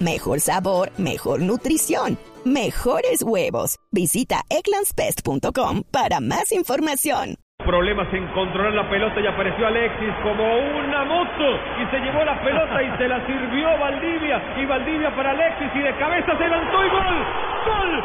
Mejor sabor, mejor nutrición, mejores huevos. Visita egglandsbest.com para más información. Problemas en controlar la pelota y apareció Alexis como una moto y se llevó la pelota y se la sirvió Valdivia y Valdivia para Alexis y de cabeza se lanzó y gol, gol,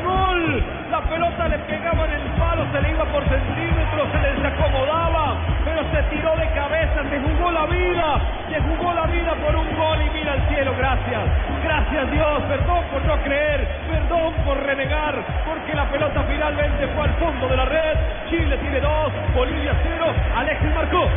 gol. La pelota le pegaba en el palo, se le iba por centímetros, se le desacomodaba, pero se tiró de cabeza, se jugó la vida, se jugó la vida por un gol y mira al cielo, gracias. Gracias Dios, perdón por no creer, perdón por renegar, porque la pelota finalmente fue al fondo de la red. Chile tiene dos, Bolivia cero, Alexis marcó.